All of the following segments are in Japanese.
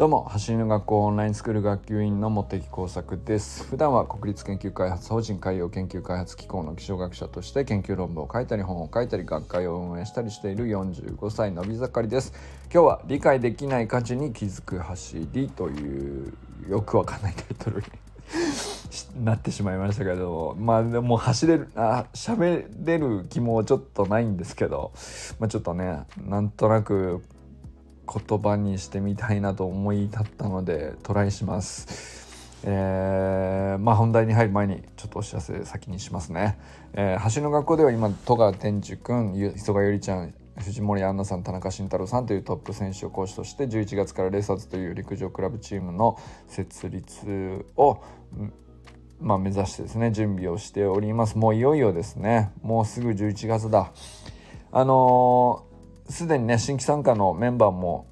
どうも走りの学校オンラインスクール学級委員の茂木耕作です。普段は国立研究開発法人海洋研究開発機構の気象学者として研究論文を書いたり本を書いたり学会を運営したりしている45歳のび盛りです。今日は理解できない価値に気づく走りというよくわかんないタイトルに なってしまいましたけどまあでも走れるあ喋れる気もちょっとないんですけど、まあ、ちょっとねなんとなく言葉にしてみたいなと思い立ったのでトライします。えー、まあ本題に入る前にちょっとお知らせ先にしますね。えー、橋の学校では今戸川天寿君磯賀ゆりちゃん藤森杏奈さん田中慎太郎さんというトップ選手を講師として11月からレーサーズという陸上クラブチームの設立を、まあ、目指してですね準備をしておりますもういよいよですねもうすぐ11月だあのすでにね新規参加のメンバーも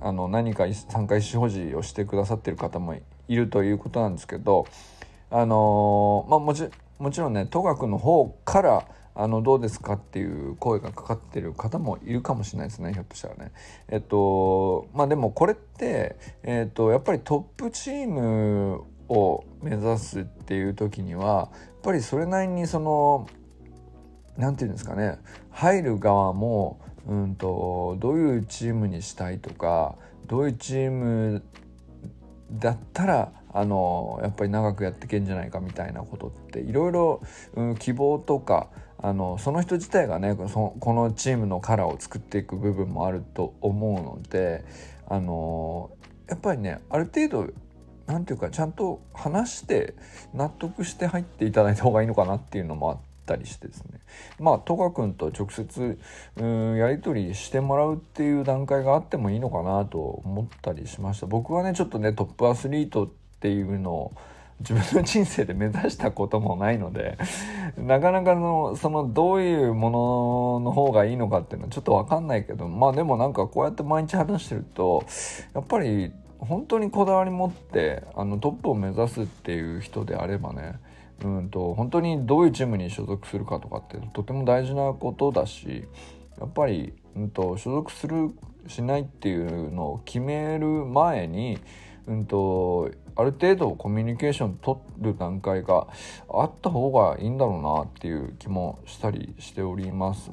あの何か参加意思表示をしてくださってる方もいるということなんですけどあのまあもちもちろんね戸学の方からあのどうですかっていう声がかかってる方もいるかもしれないですねひょっとしたらね。えっとまあでもこれって、えっと、やっぱりトップチームを目指すっていう時にはやっぱりそれなりにその何て言うんですかね入る側もうんとどういうチームにしたいとかどういうチームだったらあのやっぱり長くやっていけんじゃないかみたいなことっていろいろ希望とかあのその人自体がねこのチームのカラーを作っていく部分もあると思うのであのやっぱりねある程度何て言うかちゃんと話して納得して入っていただいた方がいいのかなっていうのもあってたりしてですね。まあ戸川君と直接うんやり取りしてもらうっていう段階があってもいいのかなと思ったりしました。僕はねちょっとねトップアスリートっていうのを自分の人生で目指したこともないので なかなかのそのどういうものの方がいいのかっていうのはちょっと分かんないけどまあでもなんかこうやって毎日話してるとやっぱり本当にこだわり持ってあのトップを目指すっていう人であればねうんと本当にどういうチームに所属するかとかってとても大事なことだしやっぱり、うんと、所属するしないっていうのを決める前に、うんと、ある程度コミュニケーション取る段階があった方がいいんだろうなっていう気もしたりしております。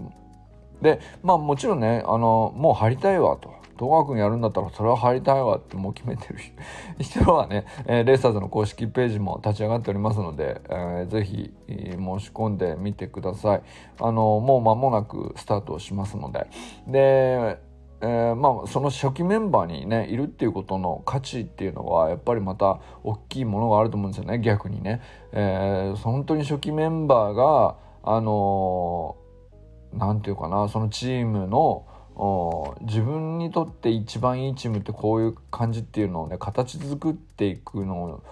でまあもちろんねあのもう入りたいわと戸川君やるんだったらそれは入りたいわってもう決めてる 人はね、えー、レーサーズの公式ページも立ち上がっておりますので、えー、ぜひ、申し込んでみてください。あのもう間もなくスタートしますので。でえー、まあその初期メンバーにねいるっていうことの価値っていうのはやっぱりまた大きいものがあると思うんですよね逆にね、えー、本当に初期メンバーがあのー、て言うかなそのチームの自分にとって一番いいチームってこういう感じっていうのをね形作っていくの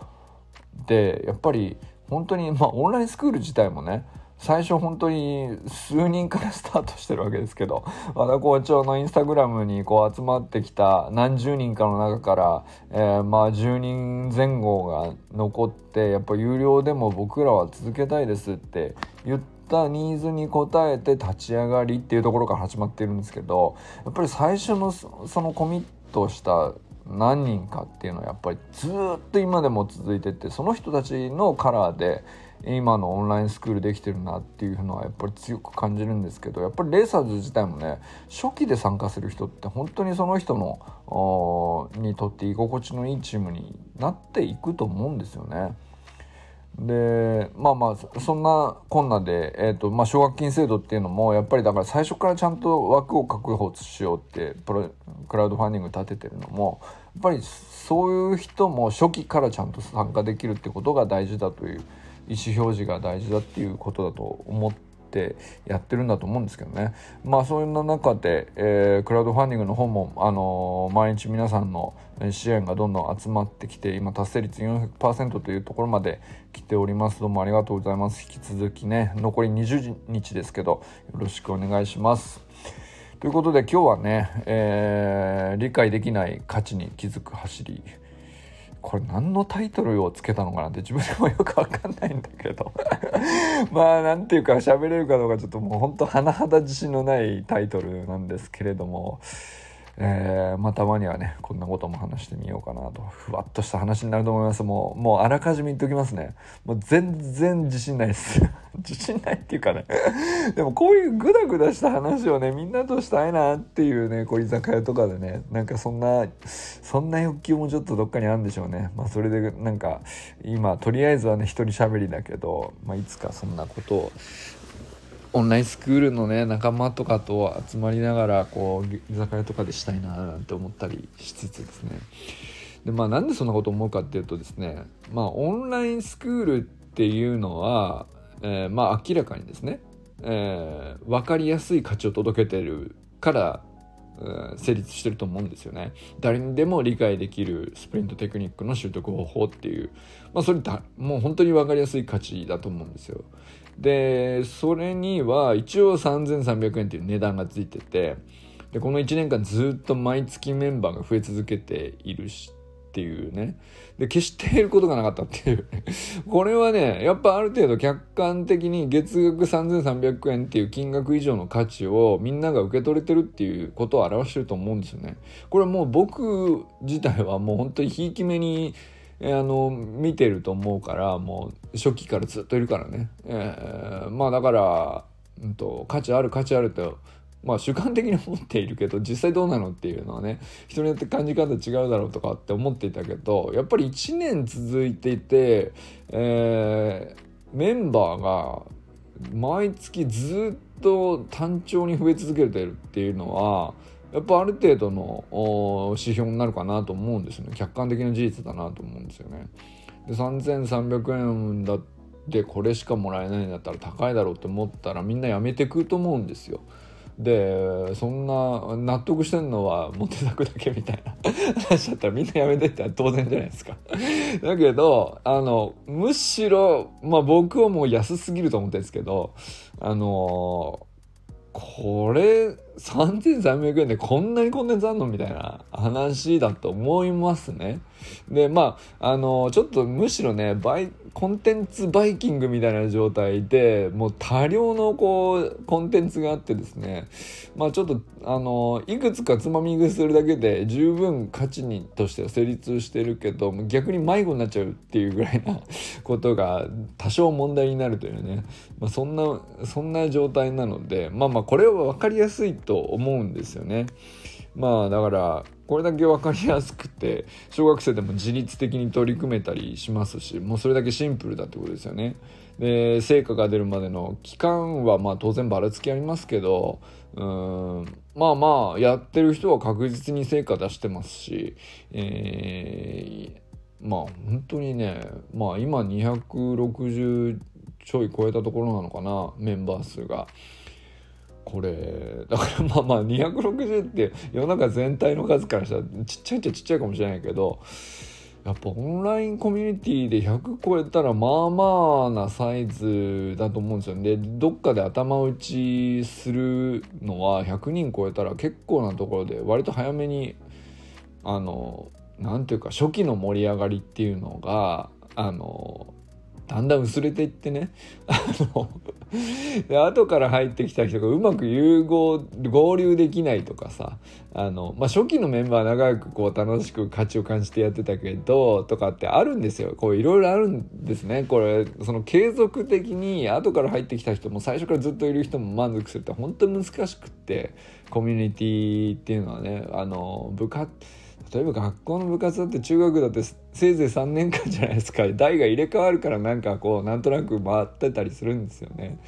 でやっぱり本当にまあオンラインスクール自体もね最初本当に数人からスタートしてるわけですけど 和田校長のインスタグラムにこう集まってきた何十人かの中から、え、まあ10人前後が残ってやっぱ有料でも僕らは続けたいですって言ってったニーズに応えて立ち上がりっていうところから始まってるんですけどやっぱり最初のそのコミットした何人かっていうのはやっぱりずっと今でも続いててその人たちのカラーで今のオンラインスクールできてるなっていうのはやっぱり強く感じるんですけどやっぱりレーサーズ自体もね初期で参加する人って本当にその人のにとって居心地のいいチームになっていくと思うんですよね。でまあまあそんなこんなで、えーとまあ、奨学金制度っていうのもやっぱりだから最初からちゃんと枠を確保しようってプロクラウドファンディング立ててるのもやっぱりそういう人も初期からちゃんと参加できるってことが大事だという意思表示が大事だっていうことだと思ってってやってるんだと思うんですけどね。まあそんな中で、えー、クラウドファンディングの方も、あのー、毎日皆さんの支援がどんどん集まってきて今達成率400%というところまで来ております。どうもありがとうございます。引き続きね残り20日ですけどよろしくお願いします。ということで今日はね、えー、理解できない価値に気づく走りこれ何のタイトルをつけたのかなって自分でもよくわかんないんだけど。まあなんていうか喋れるかどうかちょっともうほんと甚だ自信のないタイトルなんですけれども。えー、まあたまにはねこんなことも話してみようかなと。ふわっとした話になると思います。もうもうあらかじめ言っておきますね。もう全然自信ないです。自信ないっていうかね。でもこういうグダグダした話をねみんなとしたいなっていうねこう居酒屋とかでねなんかそんなそんな欲求もちょっとどっかにあるんでしょうね。まあそれでなんか今とりあえずはね一人喋りだけど、まあ、いつかそんなことをオンラインスクールのね仲間とかと集まりながらこう居酒屋とかでしたいななんて思ったりしつつですねでまあなんでそんなこと思うかっていうとですねまあオンラインスクールっていうのは、えー、まあ明らかにですね、えー、分かりやすい価値を届けてるから成立してると思うんですよね。誰にでも理解できるスプリントテクニックの習得方法っていう、まあ、それだもう本当に分かりやすい価値だと思うんですよ。でそれには一応3300円っていう値段がついててでこの1年間ずっと毎月メンバーが増え続けているしっていうね。で決していることがなかったっていう。これはねやっぱある程度客観的に月額3300円っていう金額以上の価値をみんなが受け取れてるっていうことを表してると思うんですよね。これはもう僕自体はもう本当にひいき目にあの見てると思うからもう初期からずっといるからね、えー、まあだから、うんと、価値ある価値あるとまあ主観的に思っているけど実際どうなのっていうのはね人によって感じ方違うだろうとかって思っていたけどやっぱり1年続いていて、えー、メンバーが毎月ずっと単調に増え続けてるっていうのはやっぱある程度の指標になるかなと思うんですね客観的な事実だなと思うんですよね。で3300円だってこれしかもらえないんだったら高いだろうって思ったらみんなやめてくと思うんですよ。でそんな納得してんのはモテたくだけみたいな話だったらみんなやめてって当然じゃないですか。だけどあのむしろまあ僕はもう安すぎると思ってるんですけどあのこれ3300円でこんなにコンテンツあんの？みたいな話だと思いますね。で、まあ、あの、ちょっとむしろね、バイ、コンテンツバイキングみたいな状態で、もう多量のこう、コンテンツがあってですね、まあちょっと、あの、いくつかつまみ食いするだけで十分価値にとしては成立してるけど、逆に迷子になっちゃうっていうぐらいなことが多少問題になるというね、まあそんな、そんな状態なので、まあまあこれは分かりやすいと思うんですよね。まあだからこれだけ分かりやすくて小学生でも自律的に取り組めたりしますしもうそれだけシンプルだってことですよね。で成果が出るまでの期間はまあ当然ばらつきありますけどうんまあまあやってる人は確実に成果出してますし、えー、まあ本当にねまあ今260ちょい超えたところなのかなメンバー数が。これだからまあまあ260って世の中全体の数からしたらちっちゃいっちゃちっちゃいかもしれないけどやっぱオンラインコミュニティで100超えたらまあまあなサイズだと思うんですよね。でどっかで頭打ちするのは100人超えたら結構なところで割と早めにあの何ていうか初期の盛り上がりっていうのがあのだんだん薄れていってね。あの後から入ってきた人がうまく融合合流できないとかさ。あの、まあ、初期のメンバー長くこう楽しく価値を感じてやってたけどとかってあるんですよ。こういろいろあるんですね。これその継続的に後から入ってきた人も最初からずっといる人も満足するって本当に難しくってコミュニティっていうのはねあの部活例えば学校の部活だって中学だってせいぜい3年間じゃないですか 代が入れ替わるからなんかこうなんとなく回ってたりするんですよね。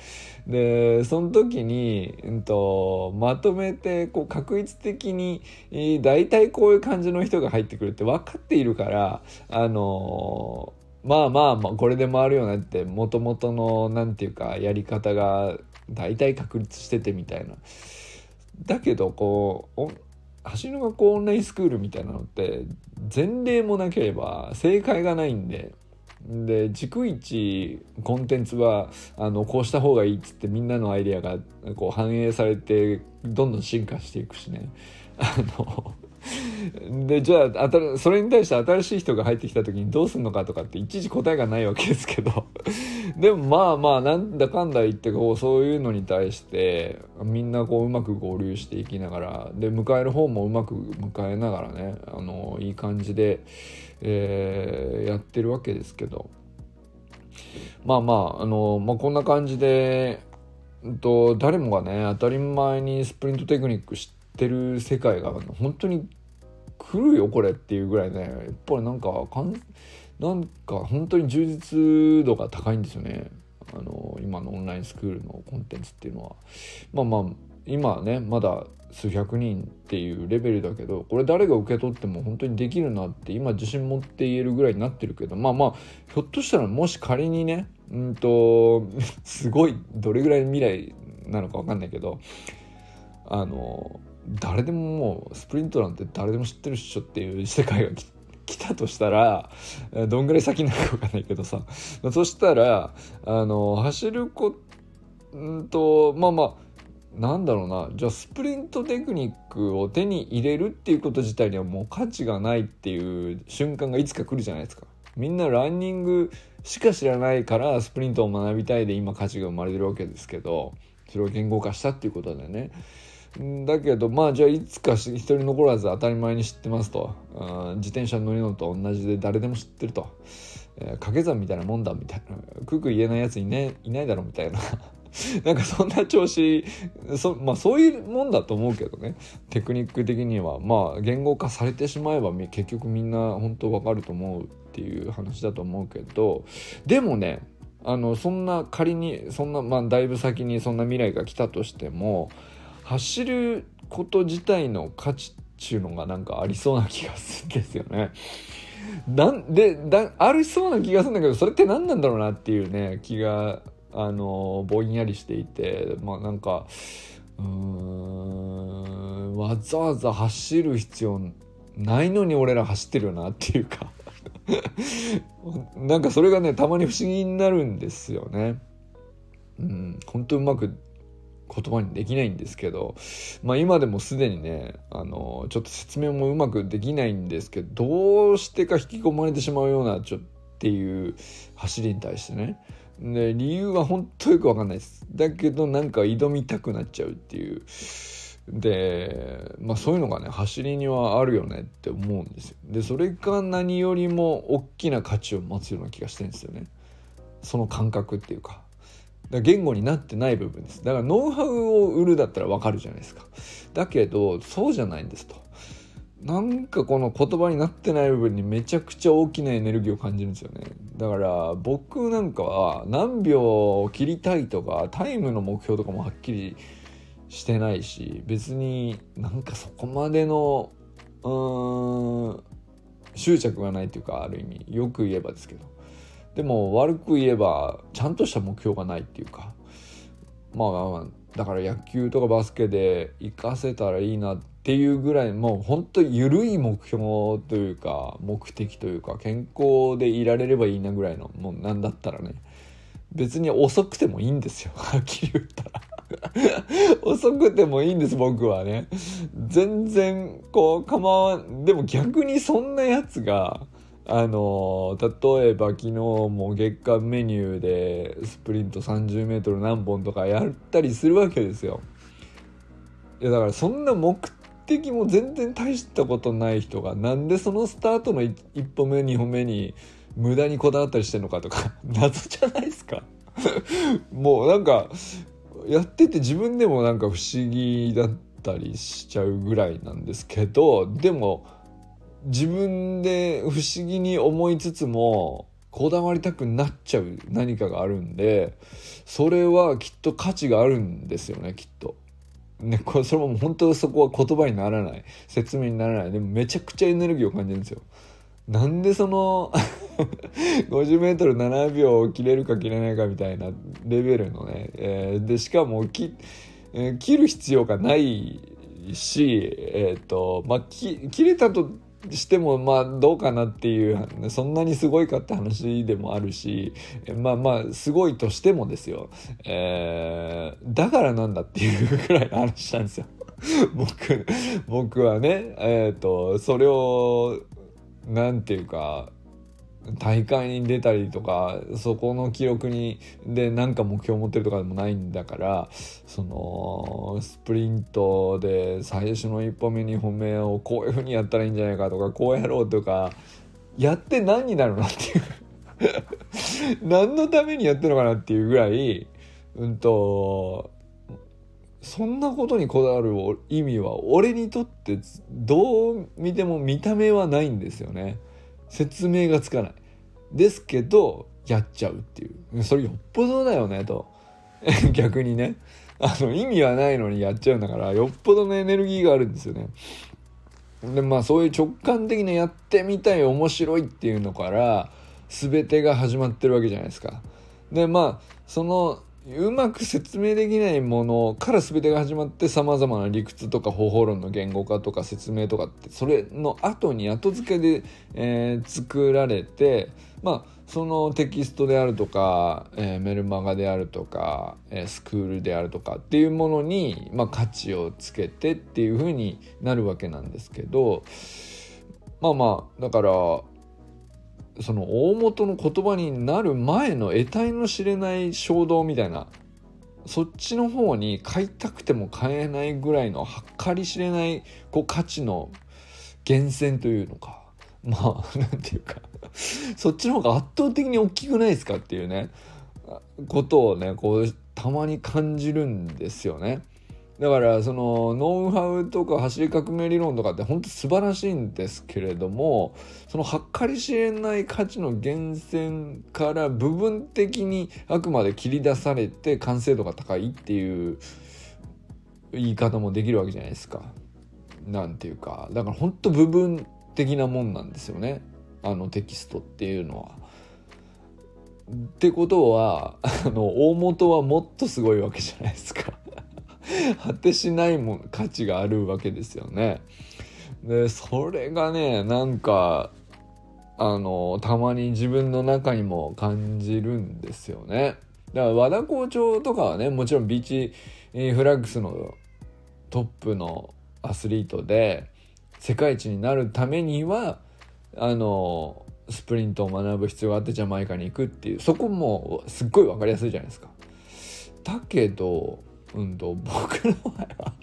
でその時に、うんと、まとめてこう確率的に、えー、大体こういう感じの人が入ってくるって分かっているからあのー、まあまあまあこれで回るようになってもともとの何て言うかやり方が大体確立しててみたいな。だけどこう走の学校オンラインスクールみたいなのって前例もなければ正解がないんで。で逐一コンテンツはあのこうした方がいいっつってみんなのアイデアがこう反映されてどんどん進化していくしね。あのでじゃあそれに対して新しい人が入ってきた時にどうすんのかとかっていちいち答えがないわけですけど。でもまあまあなんだかんだ言ってこうそういうのに対してみんなこううまく合流していきながらで迎える方もうまく迎えながらねあのいい感じで、えー、やってるわけですけど。まあまああの、まあ、こんな感じで、と、誰もがね当たり前にスプリントテクニック知ってる世界が本当に来るよこれっていうぐらいねやっぱりなんかかんなんか本当に充実度が高いんですよね。あの今のオンラインスクールのコンテンツっていうのは。まあまあ今ねまだ数百人っていうレベルだけどこれ誰が受け取っても本当にできるなって今自信持って言えるぐらいになってるけどまあまあひょっとしたらもし仮にねうんと すごいどれぐらいの未来なのか分かんないけどあの誰でももうスプリントなんて誰でも知ってるっしょっていう世界が来たとしたらどんぐらい先になのか分かんないけどさそしたらあの走ることとまあまあなんだろうなじゃあスプリントテクニックを手に入れるっていうこと自体にはもう価値がないっていう瞬間がいつか来るじゃないですか。みんなランニングしか知らないからスプリントを学びたいで今価値が生まれてるわけですけどそれを言語化したっていうことでね。だけどまあじゃあいつか一人残らず当たり前に知ってますと。うん自転車乗りのと同じで誰でも知ってると、えー、掛け算みたいなもんだみたいな。クク言えないやつい,、ね、いないだろみたいな。なんかそんな調子そ,、まあ、そういうもんだと思うけどね。テクニック的には。まあ言語化されてしまえば結局みんな本当わかると思うっていう話だと思うけど。でもねあのそんな仮にそんなまあだいぶ先にそんな未来が来たとしても走ること自体の価値っていうのがなんかありそうな気がするんですよね。なんでだありそうな気がするんだけどそれって何なんだろうなっていうね気があのぼんやりしていてまあなんかうんわざわざ走る必要ないのに俺ら走ってるよなっていうか なんかそれがねたまに不思議になるんですよね。うん、本当うまく言葉にできないんですけど、まあ、今でもすでにねあのちょっと説明もうまくできないんですけどどうしてか引き込まれてしまうようなちょっていう走りに対してね。で理由は本当よく分かんないです。だけどなんか挑みたくなっちゃうっていう。でまあそういうのがね走りにはあるよねって思うんですよ。でそれが何よりも大きな価値を持つような気がしてるんですよね。その感覚っていうか。だ言語になってない部分です。だからノウハウを売るだったらわかるじゃないですか。だけどそうじゃないんですと。なんかこの言葉になってない部分にめちゃくちゃ大きなエネルギーを感じるんですよね。だから僕なんかは何秒切りたいとかタイムの目標とかもはっきりしてないし別になんかそこまでのうーん執着がないっていうかある意味。よく言えばですけど。でも悪く言えばちゃんとした目標がないっていうか。まあだから野球とかバスケで活かせたらいいなっていうぐらいもうほんと緩い目標というか目的というか健康でいられればいいなぐらいのもうなんだったらね。別に遅くてもいいんですよ。はっきり言ったら。遅くてもいいんです僕はね。全然こう構わん。でも逆にそんなやつがあの例えば昨日も月間メニューでスプリント 30m 何本とかやったりするわけですよ。いやだからそんな目的も全然大したことない人がなんでそのスタートの1歩目2歩目に無駄にこだわったりしてんのかとか 謎じゃないですか もうなんかやってて自分でもなんか不思議だったりしちゃうぐらいなんですけどでも自分で不思議に思いつつもこだわりたくなっちゃう何かがあるんでそれはきっと価値があるんですよねきっと。ね、これそれも本当そこは言葉にならない説明にならないでもめちゃくちゃエネルギーを感じるんですよ。なんでその 50m7 秒切れるか切れないかみたいなレベルのね、えー、でしかもき、えー、切る必要がないし、えーとまあ、切れたとしてもまあどうかなっていうそんなにすごいかって話でもあるしまあまあすごいとしてもですよ、えー、だからなんだっていうぐらいの話なんですよ。僕僕はねえっ、ー、とそれを何て言うか大会に出たりとかそこの記録にで何か目標を持ってるとかでもないんだからそのスプリントで最初の1歩目2歩目をこういうふうにやったらいいんじゃないかとかこうやろうとかやって何になるのっていう 何のためにやってるのかなっていうぐらいうんとそんなことにこだわる意味は俺にとってどう見ても見た目はないんですよね。説明がつかない。ですけどやっちゃうっていうそれよっぽどだよねと 逆にねあの意味はないのにやっちゃうんだからよっぽどのエネルギーがあるんですよね。でまあそういう直感的なやってみたい面白いっていうのから全てが始まってるわけじゃないですか。でまあそのうまく説明できないものから全てが始まってさまざまな理屈とか方法論の言語化とか説明とかってそれの後に後付けで、えー、作られてまあそのテキストであるとか、えー、メルマガであるとか、えー、スクールであるとかっていうものに、まあ、価値をつけてっていう風になるわけなんですけどまあまあだからその大元の言葉になる前の得体の知れない衝動みたいなそっちの方に買いたくても買えないぐらいの計り知れないこう価値の源泉というのか。まあなんていうか。そっちの方が圧倒的に大きくないですかっていうね。ことをねこうたまに感じるんですよね。だからそのノウハウとか走り革命理論とかって本当素晴らしいんですけれどもその計り知れない価値の源泉から部分的にあくまで切り出されて完成度が高いっていう言い方もできるわけじゃないですか。なんていうかだから本当部分的なもんなんですよねあのテキストっていうのは。ってことはあの大元はもっとすごいわけじゃないですか。果てしないも価値があるわけですよね。でそれがねなんかあのたまに自分の中にも感じるんですよね。だから和田校長とかはねもちろんビーチフラッグスのトップのアスリートで世界一になるためにはあのスプリントを学ぶ必要があってジャマイカに行くっていうそこもすっごい分かりやすいじゃないですか。だけどうんと僕の場合は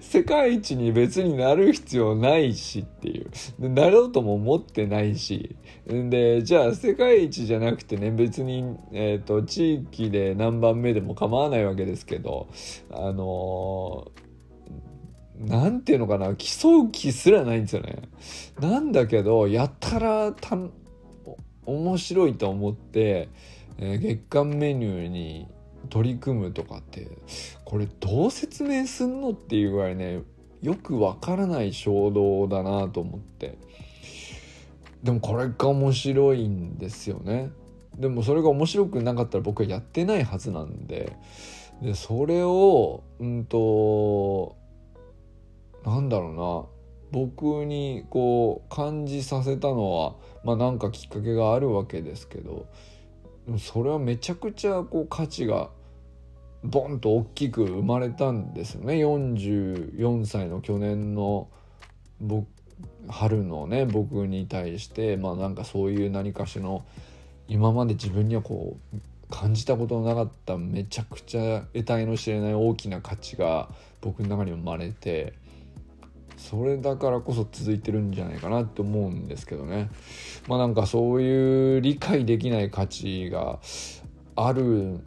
世界一に別になる必要ないしっていうなろうとも思ってないしでじゃあ世界一じゃなくてね別に、えーと、地域で何番目でも構わないわけですけどあのー、ていうのかな競う気すらないんですよね。なんだけどやたら面白いと思って、えー、月間メニューに取り組むとかってこれどう説明すんのっていうぐらいねよくわからない衝動だなと思って。でもこれが面白いんですよね。でもそれが面白くなかったら僕はやってないはずなんで。でそれをうんとなんだろうな。僕にこう感じさせたのはまあなんかきっかけがあるわけですけど。それはめちゃくちゃこう価値がボンと大きく生まれたんですよね。44歳の去年の僕春のね僕に対してまあなんかそういう何かしらの今まで自分にはこう感じたことのなかっためちゃくちゃ得体の知れない大きな価値が僕の中に生まれてそれだからこそ続いてるんじゃないかなって思うんですけどね。まあなんかそういう理解できない価値がある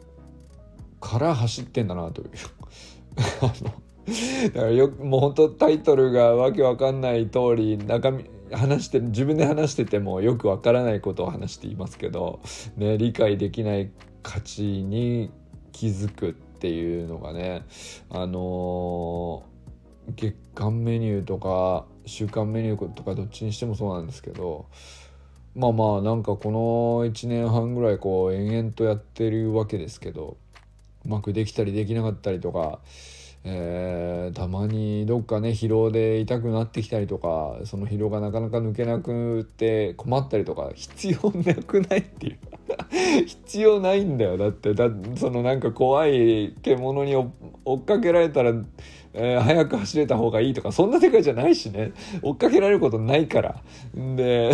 から走ってんだなと。いうだからよもう本当タイトルがわけわかんない通り中身話して自分で話しててもよくわからないことを話していますけど、ね、理解できない価値に気づくっていうのがねあのー月間メニューとか週間メニューとかどっちにしてもそうなんですけどまあまあなんかこの1年半ぐらいこう延々とやってるわけですけどうまくできたりできなかったりとか、えー、たまにどっかね疲労で痛くなってきたりとかその疲労がなかなか抜けなくって困ったりとか必要なくないっていう。必要ないんだよ。だってだそのなんか怖い獣に追っかけられたらえー、早く走れた方がいいとかそんな世界じゃないしね。追っかけられることないから。で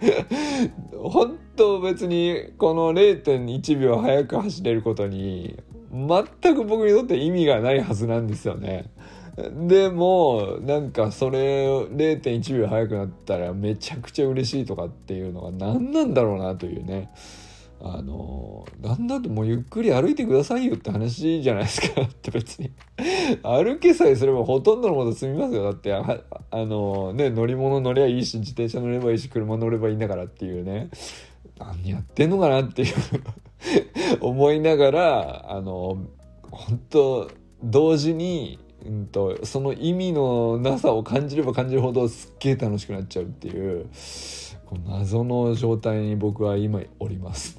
本当別にこの0.1秒早く走れることに全く僕にとって意味がないはずなんですよね。でもなんかそれ0.1秒早くなったらめちゃくちゃ嬉しいとかっていうのが何なんだろうなというね。あのなんだともうゆっくり歩いてくださいよって話じゃないですか。って別に歩けさえすればほとんどのこと済みますよ。だってあのね乗り物乗りゃいいし自転車乗ればいいし車乗ればいいんだからっていうね。何やってんのかなっていう。思いながらあの本当同時にうんと、その意味のなさを感じれば感じるほどすっげえ楽しくなっちゃうっていうこの謎の状態に僕は今おります。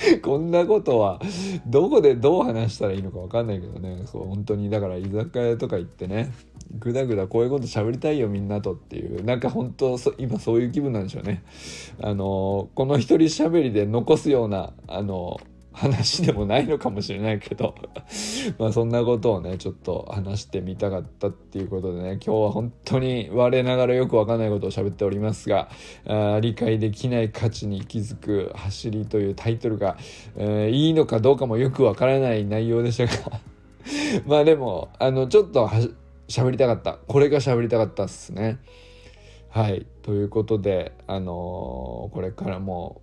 こんなことはどこでどう話したらいいのか分かんないけどねそう本当にだから居酒屋とか行ってねぐだぐだこういうこと喋りたいよみんなとっていうなんか本当今そういう気分なんでしょうねあのこの一人喋りで残すようなあの話でもないのかもしれないけど。まあそんなことをねちょっと話してみたかったっていうことでね今日は本当に我ながらよくわかんないことを喋っておりますがあ理解できない価値に気づく走りというタイトルが、えー、いいのかどうかもよくわからない内容でしたが。まあでもあのちょっと喋りたかった。これが喋りたかったっすね。はい。ということであのー、これからも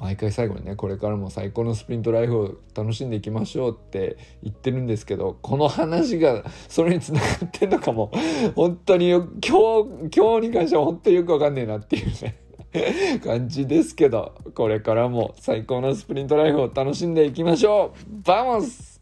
毎回最後にねこれからも最高のスプリントライフを楽しんでいきましょうって言ってるんですけどこの話がそれにつながってんのかも本当に今日今日に関しては本当によくわかんねえなっていうね感じですけどこれからも最高のスプリントライフを楽しんでいきましょう。 Vamos